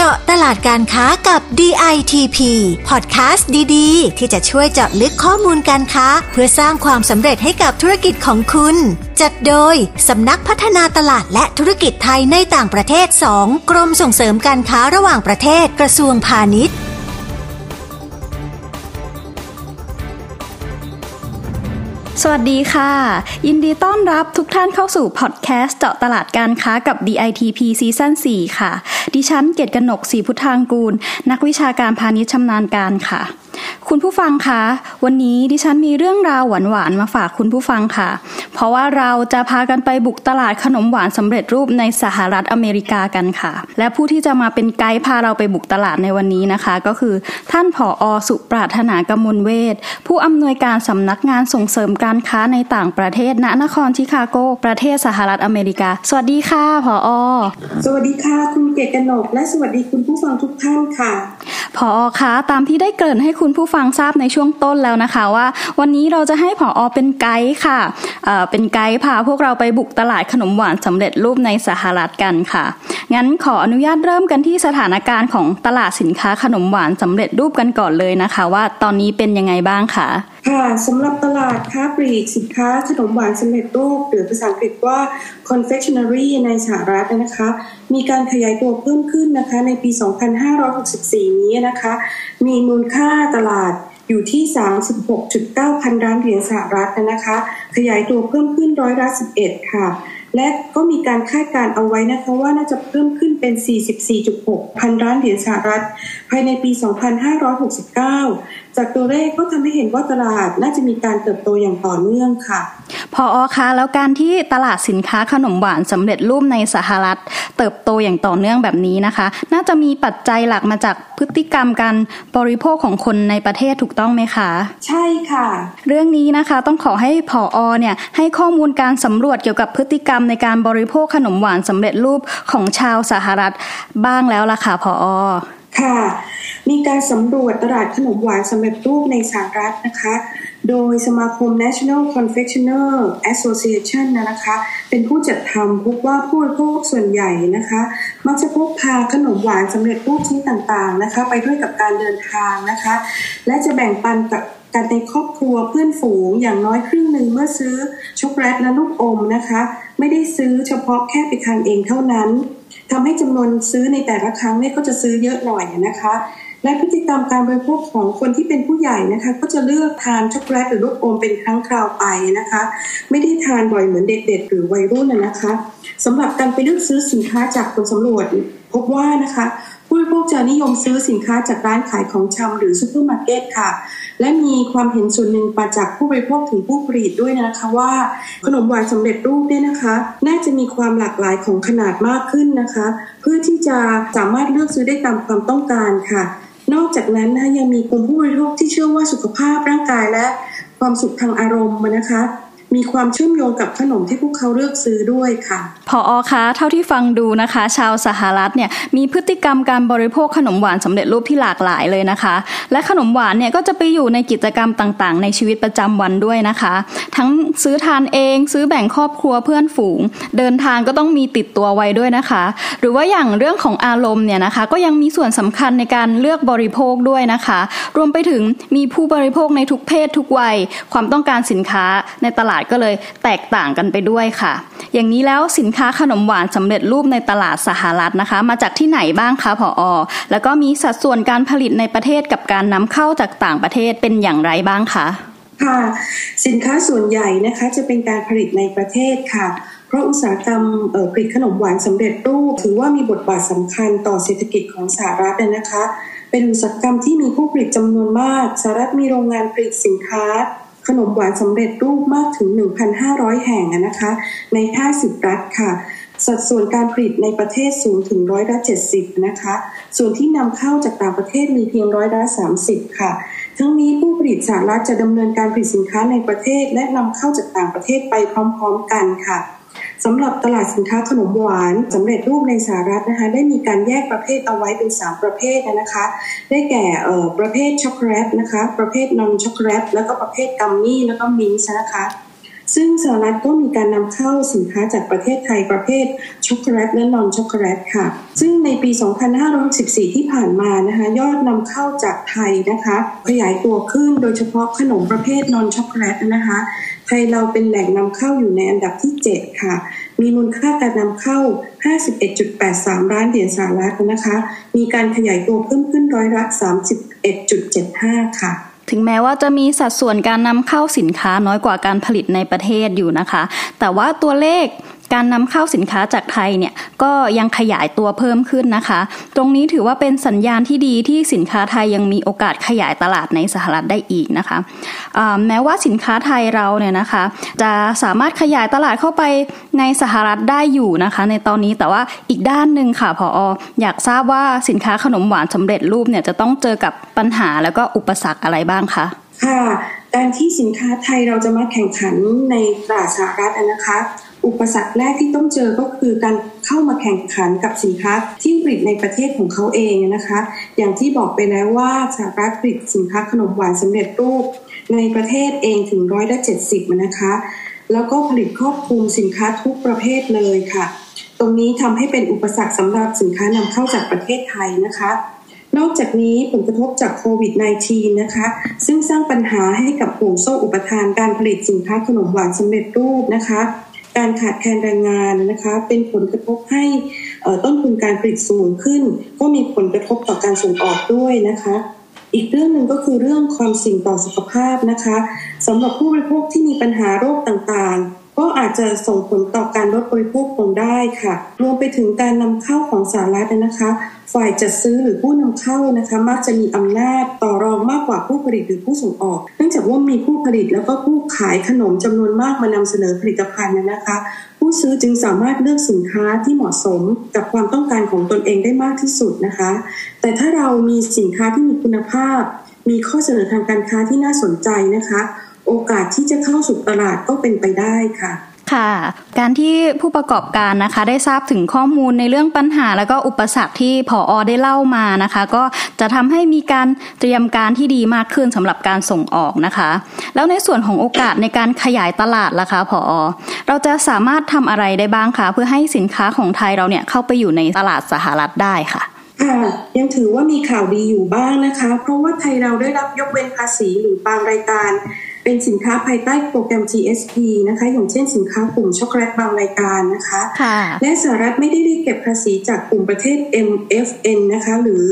เจาะตลาดการค้ากับ DITP พอดแคสต์ดีๆ ที่จะช่วยเจาะลึกข้อมูลการค้า เพื่อสร้างความสำเร็จให้กับธุรกิจของคุณ จัดโดยสำนักพัฒนาตลาดและธุรกิจไทยในต่างประเทศ 2 กรมส่งเสริมการค้าระหว่างประเทศกระทรวงพาณิชย์สวัสดีค่ะ ยินดีต้อนรับทุกท่านเข้าสู่พอดแคสต์เจาะตลาดการค้ากับ DITP ซีซั่น4ค่ะ ดิฉันเกตกนกศรีพุทธางกูล นักวิชาการพาณิชย์ชำนาญการค่ะ คุณผู้ฟังคะ วันนี้ดิฉันมีเรื่องราวหวานๆมาฝากคุณผู้ฟังค่ะ เพราะว่าเราจะพากันไปบุกตลาดขนมหวานสำเร็จรูปในสหรัฐอเมริกากันค่ะ และผู้ที่จะมาเป็นไกด์พาเราไปบุกตลาดในวันนี้นะคะ ก็คือท่านผออสุปราถนากมลเวทผู้อำนวยการสำนักงานส่งเสริมการค้าในต่างประเทศณนครชิคาโก ประเทศสหรัฐอเมริกา สวัสดีค่ะผออสวัสดีค่ะ คุณเกศกนกและสวัสดีคุณผู้ฟังทุกท่านค่ะ ผอคะตามที่ได้เกริ่นให้คุณผู้ฟังทราบในช่วงต้นแล้วนะคะว่า วันนี้เราจะให้ผออเป็นไกด์ค่ะเเป็นไกด์พาพวกเราไปบุกตลาดขนมหวานสำเร็จรูปในสหรัฐกันค่ะ งั้นขออนุญาตเริ่มกันที่สถานการณ์ของตลาดสินค้าขนมหวานสำเร็จรูปกันก่อนเลยนะคะ ว่าตอนนี้เป็นยังไงบ้างค่ะ ค่ะสำหรับตลาดค้าปลีกสินค้าขนมหวานสำเร็จรูป หรือภาษาอังกฤษว่า confectionery ในสหรัฐนะคะ มีการขยายตัวเพิ่มขึ้นนะคะ ในปี 2564 นี้นะคะ มีมูลค่าตลาดอยู่ที่ 36.9 พันล้านเหรียญสหรัฐนะคะ ขยายตัวเพิ่มขึ้นร้อยละ11 ค่ะ และก็มีการคาดการเอาไว้นะคะว่าน่าจะเพิ่มขึ้นเป็น 44.6 พันล้านเหรียญสหรัฐ ภายในปี 2569 จากตัวเลขก็ทำให้เห็นว่าตลาดน่าจะมีการเติบโตอย่างต่อเนื่องค่ะ พออคะแล้วการที่ตลาดสินค้าขนมหวานสำเร็จรูปในสหรัฐ เติบโตอย่างต่อเนื่องแบบนี้นะคะ น่าจะมีปัจจัยหลักมาจากพฤติกรรมการบริโภคของคนในประเทศถูกต้องไหมคะ ใช่ค่ะ เรื่องนี้นะคะต้องขอให้ผออเนี่ยให้ข้อมูลการสำรวจเกี่ยวกับพฤติกรรมในการบริโภคขนมหวานสำเร็จรูปของชาวสหรัฐบ้างแล้วล่ะค่ะผออ ค่ะ มีการสำรวจตลาดขนมหวานสำเร็จรูปในสหรัฐนะคะ โดยสมาคม National Confectioner Association นะคะ เป็นผู้จัดทำพบว่าผู้บริโภคส่วนใหญ่นะคะ มักจะพกพาขนมหวานสำเร็จรูปชนิดต่างๆนะคะ ไปด้วยกับการเดินทางนะคะ และจะแบ่งปันกับกันในครอบครัวเพื่อนฝูงอย่างน้อยครึ่งหนึ่งเมื่อซื้อช็อกโกแลตและลูกอมนะคะ ไม่ได้ซื้อเฉพาะแค่ไปทานเองเท่านั้น ทำให้จำนวนซื้อในแต่ละครั้งเนี่ยก็จะซื้อเยอะหน่อยนะคะ และพฤติกรรมการบริโภคของคนที่เป็นผู้ใหญ่นะคะ ก็จะเลือกทานช็อกโกแลตหรือลูกอมเป็นครั้งคราวไปนะคะ ไม่ได้ทานบ่อยเหมือนเด็กๆ หรือวัยรุ่นนะคะสำหรับการไปเลือกซื้อสินค้าจากผลสำรวจพบว่านะคะ ผู้บริโภคจะนิยมซื้อสินค้าจากร้านขายของชำหรือซูเปอร์มาร์เก็ตค่ะ และมีความเห็นส่วนหนึ่งมาจากผู้บริโภคถึงผู้ผลิตด้วยนะคะว่า ขนมหวานสำเร็จรูปเนี่ยนะคะ น่าจะมีความหลากหลายของขนาดมากขึ้นนะคะ เพื่อที่จะสามารถเลือกซื้อได้ตามความต้องการค่ะ นอกจากนั้นนะยังมีกลุ่มผู้บริโภคที่เชื่อว่าสุขภาพร่างกายและความสุขทางอารมณ์นะคะ มีความเชื่อมโยงกับขนมที่พวกเขาเลือกซื้อด้วยค่ะ พออคะเท่าที่ฟังดูนะคะ ชาวสหรัฐเนี่ยมีพฤติกรรมการบริโภคขนมหวานสำเร็จรูปที่หลากหลายเลยนะคะ และขนมหวานเนี่ยก็จะไปอยู่ในกิจกรรมต่างๆ ในชีวิตประจำวันด้วยนะคะ ทั้งซื้อทานเอง ซื้อแบ่งครอบครัวเพื่อนฝูง เดินทางก็ต้องมีติดตัวไว้ด้วยนะคะ หรือว่าอย่างเรื่องของอารมณ์เนี่ยนะคะก็ยังมีส่วนสำคัญในการเลือกบริโภคด้วยนะคะ รวมไปถึงมีผู้บริโภคในทุกเพศทุกวัย ความต้องการสินค้าในตลาดก็เลยแตกต่างกันไปด้วยค่ะ อย่างนี้แล้วสินค้าขนมหวานสำเร็จรูปในตลาดสหรัฐนะคะ มาจากที่ไหนบ้างคะผออแล้วก็มีสัดส่วนการผลิตในประเทศกับการนำเข้าจากต่างประเทศเป็นอย่างไรบ้างคะค่ะสินค้าส่วนใหญ่นะคะจะเป็นการผลิตในประเทศค่ะ เพราะอุตสาหกรรมผลิตขนมหวานสำเร็จรูป ถือว่ามีบทบาทสำคัญต่อเศรษฐกิจของสหรัฐนะคะ เป็นอุตสาหกรรมที่มีผู้ผลิตจำนวนมากสหรัฐมีโรงงานผลิตสินค้า ขนมหวานสำเร็จรูปมากถึง 1,500 แห่งนะคะใน 50 รัฐค่ะ สัดส่วนการผลิตในประเทศสูงถึงร้อยละ70 นะคะ ส่วนที่นำเข้าจากต่างประเทศมีเพียงร้อยละ30 ค่ะ ทั้งนี้ผู้ผลิตสหรัฐจะดำเนินการผลิตสินค้าในประเทศและนำเข้าจากต่างประเทศไปพร้อม ๆ กันค่ะ สำหรับตลาดสินค้าขนมหวานสำเร็จรูปในสหรัฐนะคะได้มีการแยกประเภทเอาไว้เป็น 3 ประเภทนะคะ ได้แก่ประเภทช็อกโกแลตนะคะ ประเภทนมช็อกโกแลตแล้วก็ประเภทกัมมี่แล้วก็มิ้นส์นะคะ ซึ่งสหรัฐก็มีการนำเข้าสินค้าจากประเทศไทยประเภทช็อกโกแลตและ non-chocolate ค่ะ ซึ่งในปี 2564 ที่ผ่านมานะคะยอดนำเข้าจากไทยนะคะขยายตัวขึ้นโดยเฉพาะขนมประเภท non-chocolate นะคะไทยเราเป็นแหล่งนำเข้าอยู่ในอันดับที่ 7 ค่ะ มีมูลค่าการนำเข้า 51.83 ล้านเหรียญสหรัฐนะคะ มีการขยายตัวเพิ่มขึ้นร้อยละ 31.75 ค่ะ ถึงแม้ว่าจะมีสัดส่วนการนำเข้าสินค้าน้อยกว่าการผลิตในประเทศอยู่นะคะ แต่ว่าตัวเลข การนำเข้าสินค้าจากไทยเนี่ยก็ยังขยายตัวเพิ่มขึ้นนะคะ ตรงนี้ถือว่าเป็นสัญญาณที่ดีที่สินค้าไทยยังมีโอกาสขยายตลาดในสหรัฐได้อีกนะคะแม้ว่าสินค้าไทยเราเนี่ยนะคะ จะสามารถขยายตลาดเข้าไปในสหรัฐได้อยู่นะคะ ในตอนนี้แต่ว่าอีกด้านหนึ่งค่ะพออยากทราบว่าสินค้าขนมหวานสำเร็จรูปเนี่ยจะต้องเจอกับปัญหาแล้วก็อุปสรรคอะไรบ้างคะค่ะการที่สินค้าไทยเราจะมาแข่งขันในตลาดสหรัฐนะคะ อุปสรรคแรกที่ต้องเจอก็คือการเข้ามาแข่งขันกับสินค้าที่ผลิตในประเทศของเขาเองนะคะ อย่างที่บอกไปแล้วว่าสหรัฐผลิตสินค้าขนมหวานสำเร็จรูปในประเทศเองถึงร้อยละเจ็ดสิบนะคะ แล้วก็ผลิตครอบคลุมสินค้าทุกประเภทเลยค่ะ ตรงนี้ทำให้เป็นอุปสรรคสำหรับสินค้านำเข้าจากประเทศไทยนะคะนอกจากนี้ผลกระทบจากโควิด -19 นะคะ ซึ่งสร้างปัญหาให้กับห่วงโซ่อุปทานการผลิตสินค้าขนมหวานสำเร็จรูปนะคะ การขาดแคลนแรงงานนะคะเป็นผลกระทบให้ต้นทุนการผลิตสูงขึ้น ก็มีผลกระทบต่อการส่งออกด้วยนะคะอีกเรื่องหนึ่งก็คือเรื่องความเสี่ยงต่อสุขภาพนะคะสำหรับผู้บริโภคที่มีปัญหาโรคต่างๆ ก็อาจจะส่งผลต่อการลดบริโภคลงได้ค่ะ รวมไปถึงการนำเข้าของสารัฐนะคะ ฝ่ายจัดซื้อหรือผู้นำเข้านะคะ มักจะมีอำนาจต่อรองมากกว่าผู้ผลิตหรือผู้ส่งออก เนื่องจากว่ามีผู้ผลิตแล้วก็ผู้ขายขนมจำนวนมากมานำเสนอผลิตภัณฑ์นะคะ ผู้ซื้อจึงสามารถเลือกสินค้าที่เหมาะสมกับความต้องการของตนเองได้มากที่สุดนะคะ แต่ถ้าเรามีสินค้าที่มีคุณภาพ มีข้อเสนอทางการค้าที่น่าสนใจนะคะ โอกาสที่จะเข้าสู่ตลาดก็เป็นไปได้ค่ะค่ะการที่ผู้ประกอบการนะคะได้ทราบถึงข้อมูลในเรื่องปัญหา แล้วก็อุปสรรคที่ผออได้เล่ามานะคะ ก็จะทำให้มีการเตรียมการที่ดีมากขึ้นสำหรับการส่งออกนะคะ แล้วในส่วนของโอกาสในการขยายตลาดล่ะคะผออเราจะสามารถทำอะไรได้บ้างคะเพื่อให้สินค้าของไทยเราเนี่ยเข้าไปอยู่ในตลาดสหรัฐได้ค่ะค่ะยังถือว่ามีข่าวดีอยู่บ้างนะคะ เพราะว่าไทยเราได้รับยกเว้นภาษีหรือบางรายการ เป็นสินค้าภายใต้โปรแกรม GSP นะคะ อย่างเช่นสินค้ากลุ่มช็อกโกแลตบางรายการนะคะและสหรัฐไม่ได้เรียกเก็บภาษีจากกลุ่มประเทศ MFN นะคะ หรือ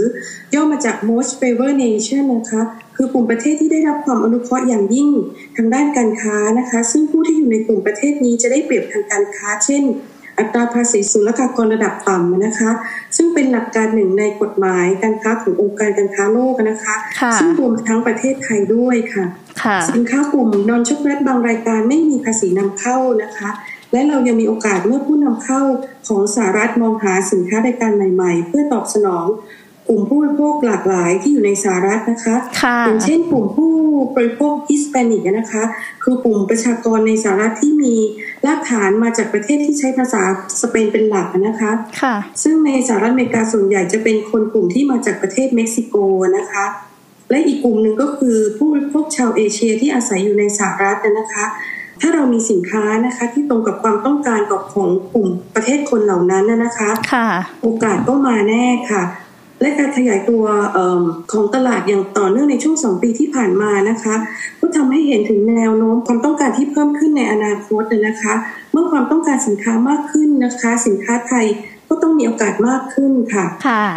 ย่อมาจาก Most Favored Nation นะคะคือกลุ่มประเทศที่ได้รับความอนุเคราะห์อย่างยิ่งทางด้านการค้านะคะ ซึ่งผู้ที่อยู่ในกลุ่มประเทศนี้จะได้เปรียบทางการค้า เช่น อัตราภาษีศุลกากรระดับต่ำนะคะ ซึ่งเป็นหลักการหนึ่งในกฎหมายการค้าขององค์การการค้าโลกนะคะ ซึ่งรวมทั้งประเทศไทยด้วยค่ะ สินค้ากลุ่มนอนช็อกโกแลตบางรายการไม่มีภาษีนำเข้านะคะ และเรายังมีโอกาสเมื่อผู้นำเข้าของสหรัฐมองหาสินค้ารายการใหม่ ๆ เพื่อตอบสนอง กลุ่มผู้บริโภคหลากหลายที่อยู่ในสหรัฐนะคะอย่างเช่นกลุ่มผู้บริโภคฮิสแปนิกนะคะ คือกลุ่มประชากรในสหรัฐที่มีรากฐานมาจากประเทศที่ใช้ภาษาสเปนเป็นหลักนะคะค่ะซึ่งในสหรัฐอเมริกาส่วนใหญ่จะเป็นคนกลุ่มที่มาจากประเทศเม็กซิโกนะคะ และอีกกลุ่มหนึ่งก็คือผู้พวกชาวเอเชียที่อาศัยอยู่ในสหรัฐนะคะ ถ้าเรามีสินค้านะคะที่ตรงกับความต้องการกับของกลุ่มประเทศคนเหล่านั้นนะคะ ค่ะ โอกาสก็มาแน่ค่ะ และการขยายตัวออของตลาดอย่างต่อเนื่องในช่วงสองปีที่ผ่านมานะคะก็ทำให้เห็นถึงแนวโน้มความต้องการที่เพิ่มขึ้นในอนาคตนะคะ เมื่อความต้องการสินค้ามากขึ้นนะคะ สินค้าไทยก็ต้องมีโอกาสมากขึ้นค่ะ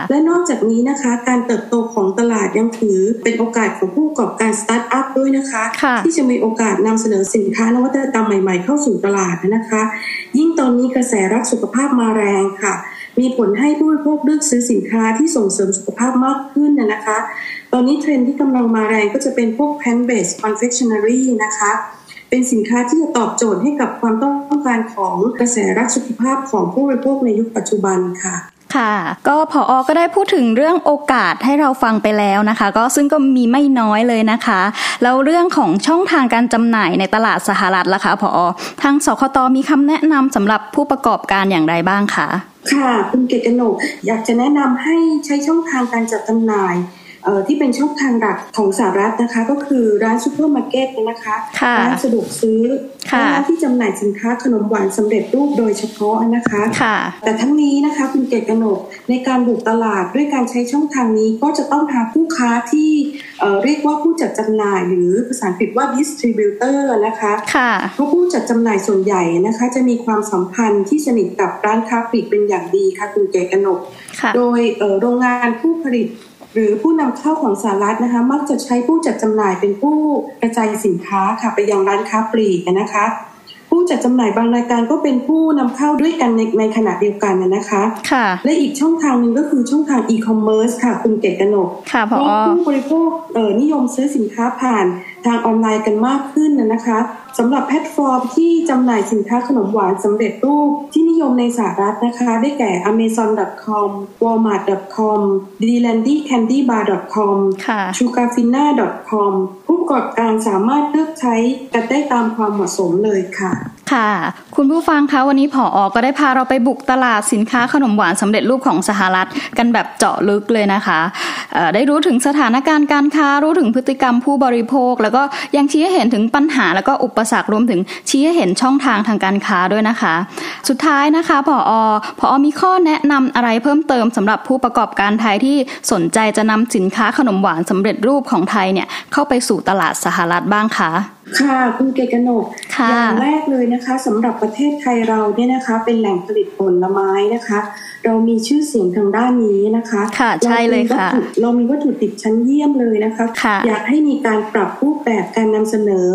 และนอกจากนี้นะคะ การเติบโตของตลาดยังถือเป็นโอกาสของผู้ประกอบการสตาร์ทอัพด้วยนะคะที่จะมีโอกาสนำเสนอสินค้านวัตกรรมใหม่ๆ เข้าสู่ตลาดนะคะ ยิ่งตอนนี้กระแสรักสุขภาพมาแรงค่ะ มีผลให้ผู้บริโภคเลือกซื้อสินค้าที่ส่งเสริมสุขภาพมากขึ้นนะคะ ตอนนี้เทรนด์ที่กำลังมาแรงก็จะเป็นพวก plant based confectionery นะคะ เป็นสินค้าที่จะตอบโจทย์ให้กับความต้องการของกระแสรักสุขภาพของผู้บริโภคในยุคปัจจุบันค่ะ ค่ะก็พออก็ได้พูดถึงเรื่องโอกาสให้เราฟังไปแล้วนะคะ ก็ซึ่งก็มีไม่น้อยเลยนะคะแล้วเรื่องของช่องทางการจำหน่ายในตลาดสหรัฐล่ะคะพออทางสคตมีคำแนะนำสำหรับผู้ประกอบการอย่างไรบ้างคะค่ะคุณเกศกนกอยากจะแนะนำให้ใช้ช่องทางการจัดจำหน่าย ที่เป็นช่องทางหลักของสหรัฐนะคะ ก็คือร้านซูเปอร์มาร์เก็ตนะคะร้านสะดวกซื้อร้านที่จำหน่ายสินค้าขนมหวานสำเร็จรูปโดยเฉพาะนะคะแต่ทั้งนี้นะคะคุณเกศกนกในการบุกตลาดด้วยการใช้ช่องทางนี้ก็จะต้องหาผู้ค้าที่เรียกว่าผู้จัดจำหน่ายหรือภาษาอังกฤษว่า distributor นะคะเพราะผู้จัดจำหน่ายส่วนใหญ่นะคะ จะมีความสัมพันธ์ที่สนิทกับร้านค้าปลีกเป็นอย่างดีค่ะคุณเกศกนก โดยโรงงานผู้ผลิต หรือผู้นำเข้าของสหรัฐนะคะมักจะใช้ผู้จัดจำหน่ายเป็นผู้กระจายสินค้าค่ะไปยังร้านค้าปลีกนะคะ ผู้จัดจำหน่ายบางรายการก็เป็นผู้นำเข้าด้วยกันในในขณะเดียวกันนะคะค่ะและอีกช่องทางหนึ่งก็คือช่องทางอีคอมเมิร์ซค่ะคุณเกตกนกค่ะเพราะผู้บริโภคเอ่อนิยมซื้อสินค้าผ่านทางออนไลน์กันมากขึ้นนะคะ สำหรับแพลตฟอร์มที่จำหน่ายสินค้าขนมหวานสำเร็จรูปที่นิยมในสหรัฐนะคะ ได้แก่ amazon.com walmart.com d l a n d y c a n d y b a r c o m c h u g a f i n a c o m ผู้ประกอบการสามารถเลือกใช้กันได้ตามความเหมาะสมเลยค่ะ ค่ะ คุณผู้ฟังคะวันนี้ผออก็ได้พาเราไปบุกตลาดสินค้าขนมหวานสำเร็จรูปของสหรัฐกันแบบเจาะลึกเลยนะคะได้รู้ถึงสถานการณ์การค้ารู้ถึงพฤติกรรมผู้บริโภค แล้วก็ยังชี้ให้เห็นถึงปัญหา แล้วก็อุปสรรครวมถึงชี้ให้เห็นช่องทางทางการค้าด้วยนะคะ สุดท้ายนะคะผอผอมีข้อแนะนำอะไรเพิ่มเติมสำหรับผู้ประกอบการไทยที่สนใจจะนำสินค้าขนมหวานสำเร็จรูปของไทยเนี่ยเข้าไปสู่ตลาดสหรัฐบ้างคะ ค่ะคุณเกกนกอย่างแรกเลยนะคะสำหรับประเทศไทยเราเนี่ยนะคะ เป็นแหล่งผลิตผลไม้นะคะ เรามีชื่อเสียงทางด้านนี้นะคะค่ะใช่เลยค่ะ เรามีวัตถุดิบชั้นเยี่ยมเลยนะคะคะอยากให้มีการปรับรูปแบบการนำเสนอ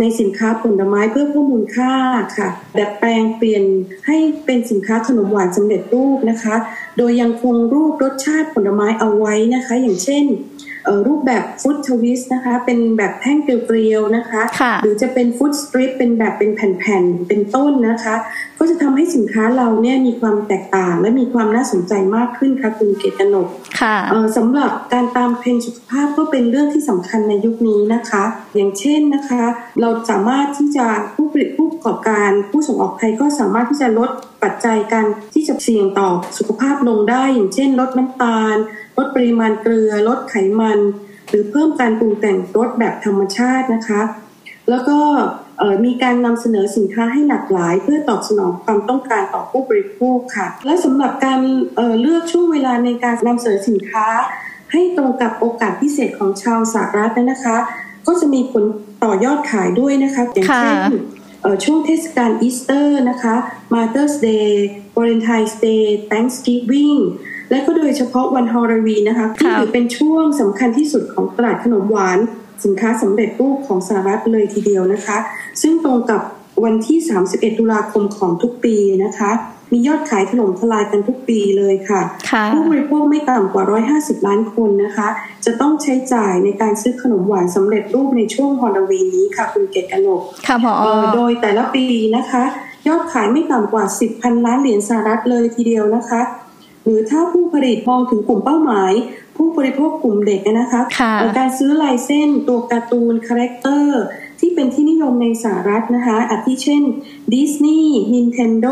ในสินค้าผลไม้เพื่อเพิ่มมูลค่าค่ะแบบแปลงเปลี่ยนให้เป็นสินค้าขนมหวานสำเร็จรูปนะคะ โดยยังคงรูปรสชาติผลไม้เอาไว้นะคะ อย่างเช่น รูปแบบฟุตทวิสนะคะ เป็นแบบแท่งเกลียวๆนะคะหรือจะเป็นฟุตสตริปเป็นแบบเป็นแผ่นๆเป็นต้นนะคะ ก็จะทำให้สินค้าเราเนี่ยมีความแตกต่าง และมีความน่าสนใจมากขึ้นค่ะคุณเกตนกสำหรับการตามเทรนสุขภาพก็เป็นเรื่องที่สำคัญในยุคนี้นะคะ อย่างเช่นนะคะ เราสามารถที่จะผู้ผลิตผู้ประกอบการ ผู้ส่งออกไทยก็สามารถที่จะลดปัจจัยการที่จะเสี่ยงต่อสุขภาพลงได้ อย่างเช่น ลดน้ำตาล ลดปริมาณเกลือ ลดไขมัน หรือเพิ่มการปรุงแต่งรสแบบธรรมชาตินะคะ แล้วก็มีการนำเสนอสินค้าให้หลากหลาย เพื่อตอบสนองความต้องการต่อผู้บริโภคค่ะ และสำหรับการเเลือกช่วงเวลาในการนำเสนอสินค้า ให้ตรงกับโอกาสพิเศษของชาวสหรัฐนะคะ ก็จะมีผลต่อยอดขายด้วยนะคะอย่างเช่นช่วงเทศกาลอีสเตอร์นะคะ Mother's Day Valentine's Day Thanksgiving และก็โดยเฉพาะวันฮอลวีนะคะที่ถือเป็นช่วงสำคัญที่สุดของตลาดขนมหวาน สินค้าสำเร็จรูปของสหรัฐเลยทีเดียวนะคะ ซึ่งตรงกับวันที่ 31 ตุลาคมของทุกปีนะคะ มียอดขายถล่มทลายกันทุกปีเลยค่ะ ผู้บริโภคไม่ต่ำกว่า 150 ล้านคนนะคะ จะต้องใช้จ่ายในการซื้อขนมหวานสำเร็จรูปในช่วงฮอลวีนี้ค่ะ คุณเกตกนกค่ะพอโดยแต่ละปีนะคะ ยอดขายไม่ต่ำกว่า 10,000 ล้านเหรียญสหรัฐเลยทีเดียวนะคะ หรือถ้าผู้ผลิตมองถึงกลุ่มเป้าหมาย ผู้บริโภคกลุ่มเด็กนะคะการซื้อลายเส้นตัวการ์ตูน character ที่เป็นที่นิยมในสหรัฐนะคะอาทิเช่นดิสนีย์นินเทนโด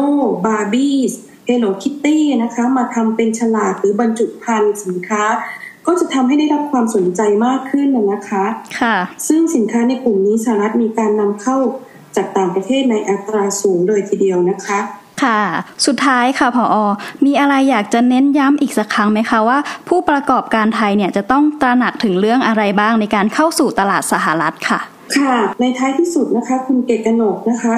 บาร์บี้เฮลโลคิตตี้นะคะมาทำเป็นฉลากหรือบรรจุภัณฑ์สินค้า ก็จะทำให้ได้รับความสนใจมากขึ้นนะคะค่ะ ซึ่งสินค้าในกลุ่มนี้สหรัฐมีการนำเข้าจากต่างประเทศในอัตราสูงเลยทีเดียวนะคะ ค่ะ สุดท้ายค่ะผออมีอะไรอยากจะเน้นย้ำอีกสักครั้งไหมคะว่า ผู้ประกอบการไทยเนี่ยจะต้องตระหนักถึงเรื่องอะไรบ้างในการเข้าสู่ตลาดสหรัฐค่ะ ค่ะ ในท้ายที่สุดนะคะ คุณเกตกนกนะคะ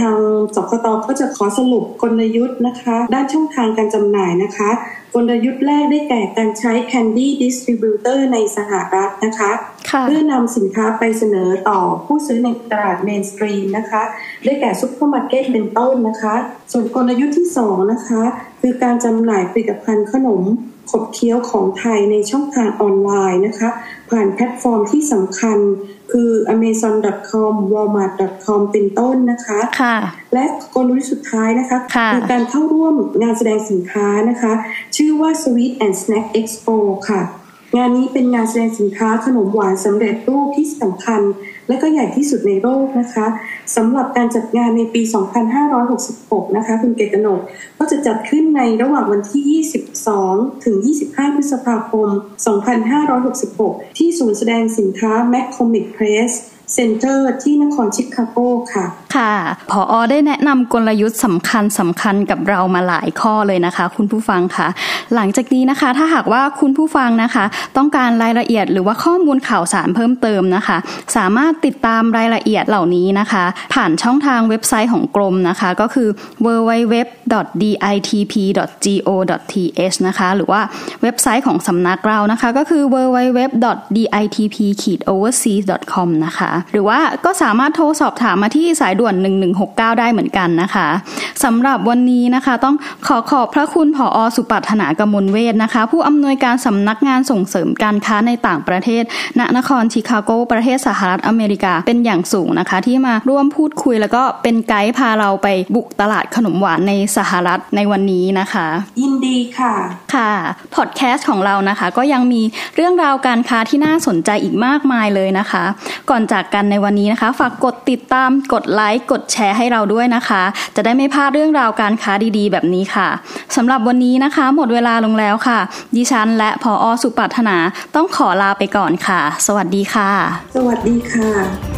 ทางสกตก็จะขอสรุปกลยุทธ์นะคะ ด้านช่องทางการจำหน่ายนะคะ กลยุทธ์แรกได้แก่การใช้ Candy Distributor ในสหรัฐนะคะคะเพื่อนำสินค้าไปเสนอต่อผู้ซื้อในตลาดเมนสตรีมนะคะ ได้แก่ซุปเปอร์มาร์เก็ตเป็นต้นนะคะ ส่วนกลยุทธ์ที่ 2 นะคะ คือการจำหน่ายผลิตภัณฑ์ขนม ขบเคี้ยวของไทยในช่องทางออนไลน์นะคะ ผ่านแพลตฟอร์มที่สำคัญคือ amazon.com walmart.com เป็นต้นนะคะค่ะและกลยุทธ์สุดท้ายนะคะคะคือการเข้าร่วมงานแสดงสินค้านะคะ ชื่อว่า Sweet and Snack Expo ค่ะ งานนี้เป็นงานแสดงสินค้าขนมหวานสำเร็จรูปที่สำคัญ และก็ใหญ่ที่สุดในโลกนะคะสำหรับการจัดงานในปี 2566 นะคะคุณเกศกนก็จะจัดขึ้นในระหว่างวันที่ 22 ถึง 25 พฤษภาคม 2566 ที่ศูนย์แสดงสินค้า McCormick Press เซ็นเตอร์ที่นครชิคาโกค่ะ ค่ะ ผอ.ได้แนะนำกลยุทธ์สำคัญสำคัญกับเรามาหลายข้อเลยนะคะ คุณผู้ฟังค่ะ หลังจากนี้นะคะ ถ้าหากว่าคุณผู้ฟังนะคะ ต้องการรายละเอียดหรือว่าข้อมูลข่าวสารเพิ่มเติมนะคะ สามารถติดตามรายละเอียดเหล่านี้นะคะ ผ่านช่องทางเว็บไซต์ของกรมนะคะ ก็คือ www.ditp.go.th นะคะ หรือว่าเว็บไซต์ของสำนักเรานะคะ ก็คือ www.ditp-overseas.com นะคะหรือว่าก็สามารถโทรสอบถามมาที่สายด่วน 1169 ได้เหมือนกันนะคะสำหรับวันนี้นะคะ ต้องขอขอบพระคุณผออสุปัฒนากมลเวทนะคะ ผู้อำนวยการสำนักงานส่งเสริมการค้าในต่างประเทศ ณนครชิคาโก ประเทศสหรัฐอเมริกาเป็นอย่างสูงนะคะ ที่มาร่วมพูดคุยแล้วก็เป็นไกด์พาเราไปบุกตลาดขนมหวานในสหรัฐในวันนี้นะคะ ยินดีค่ะค่ะพอดแคสต์ของเรานะคะ ก็ยังมีเรื่องราวการค้าที่น่าสนใจอีกมากมายเลยนะคะ ก่อนจากกันในวันนี้นะคะ ฝากกดติดตามกดไลค์กดแชร์ให้เราด้วยนะคะ จะได้ไม่พลาดเรื่องราวการค้าดีๆ แบบนี้ค่ะสำหรับวันนี้นะคะ หมดเวลาลงแล้วค่ะ ดิฉันและพออสุปัฒนาต้องขอลาไปก่อนค่ะ สวัสดีค่ะ สวัสดีค่ะ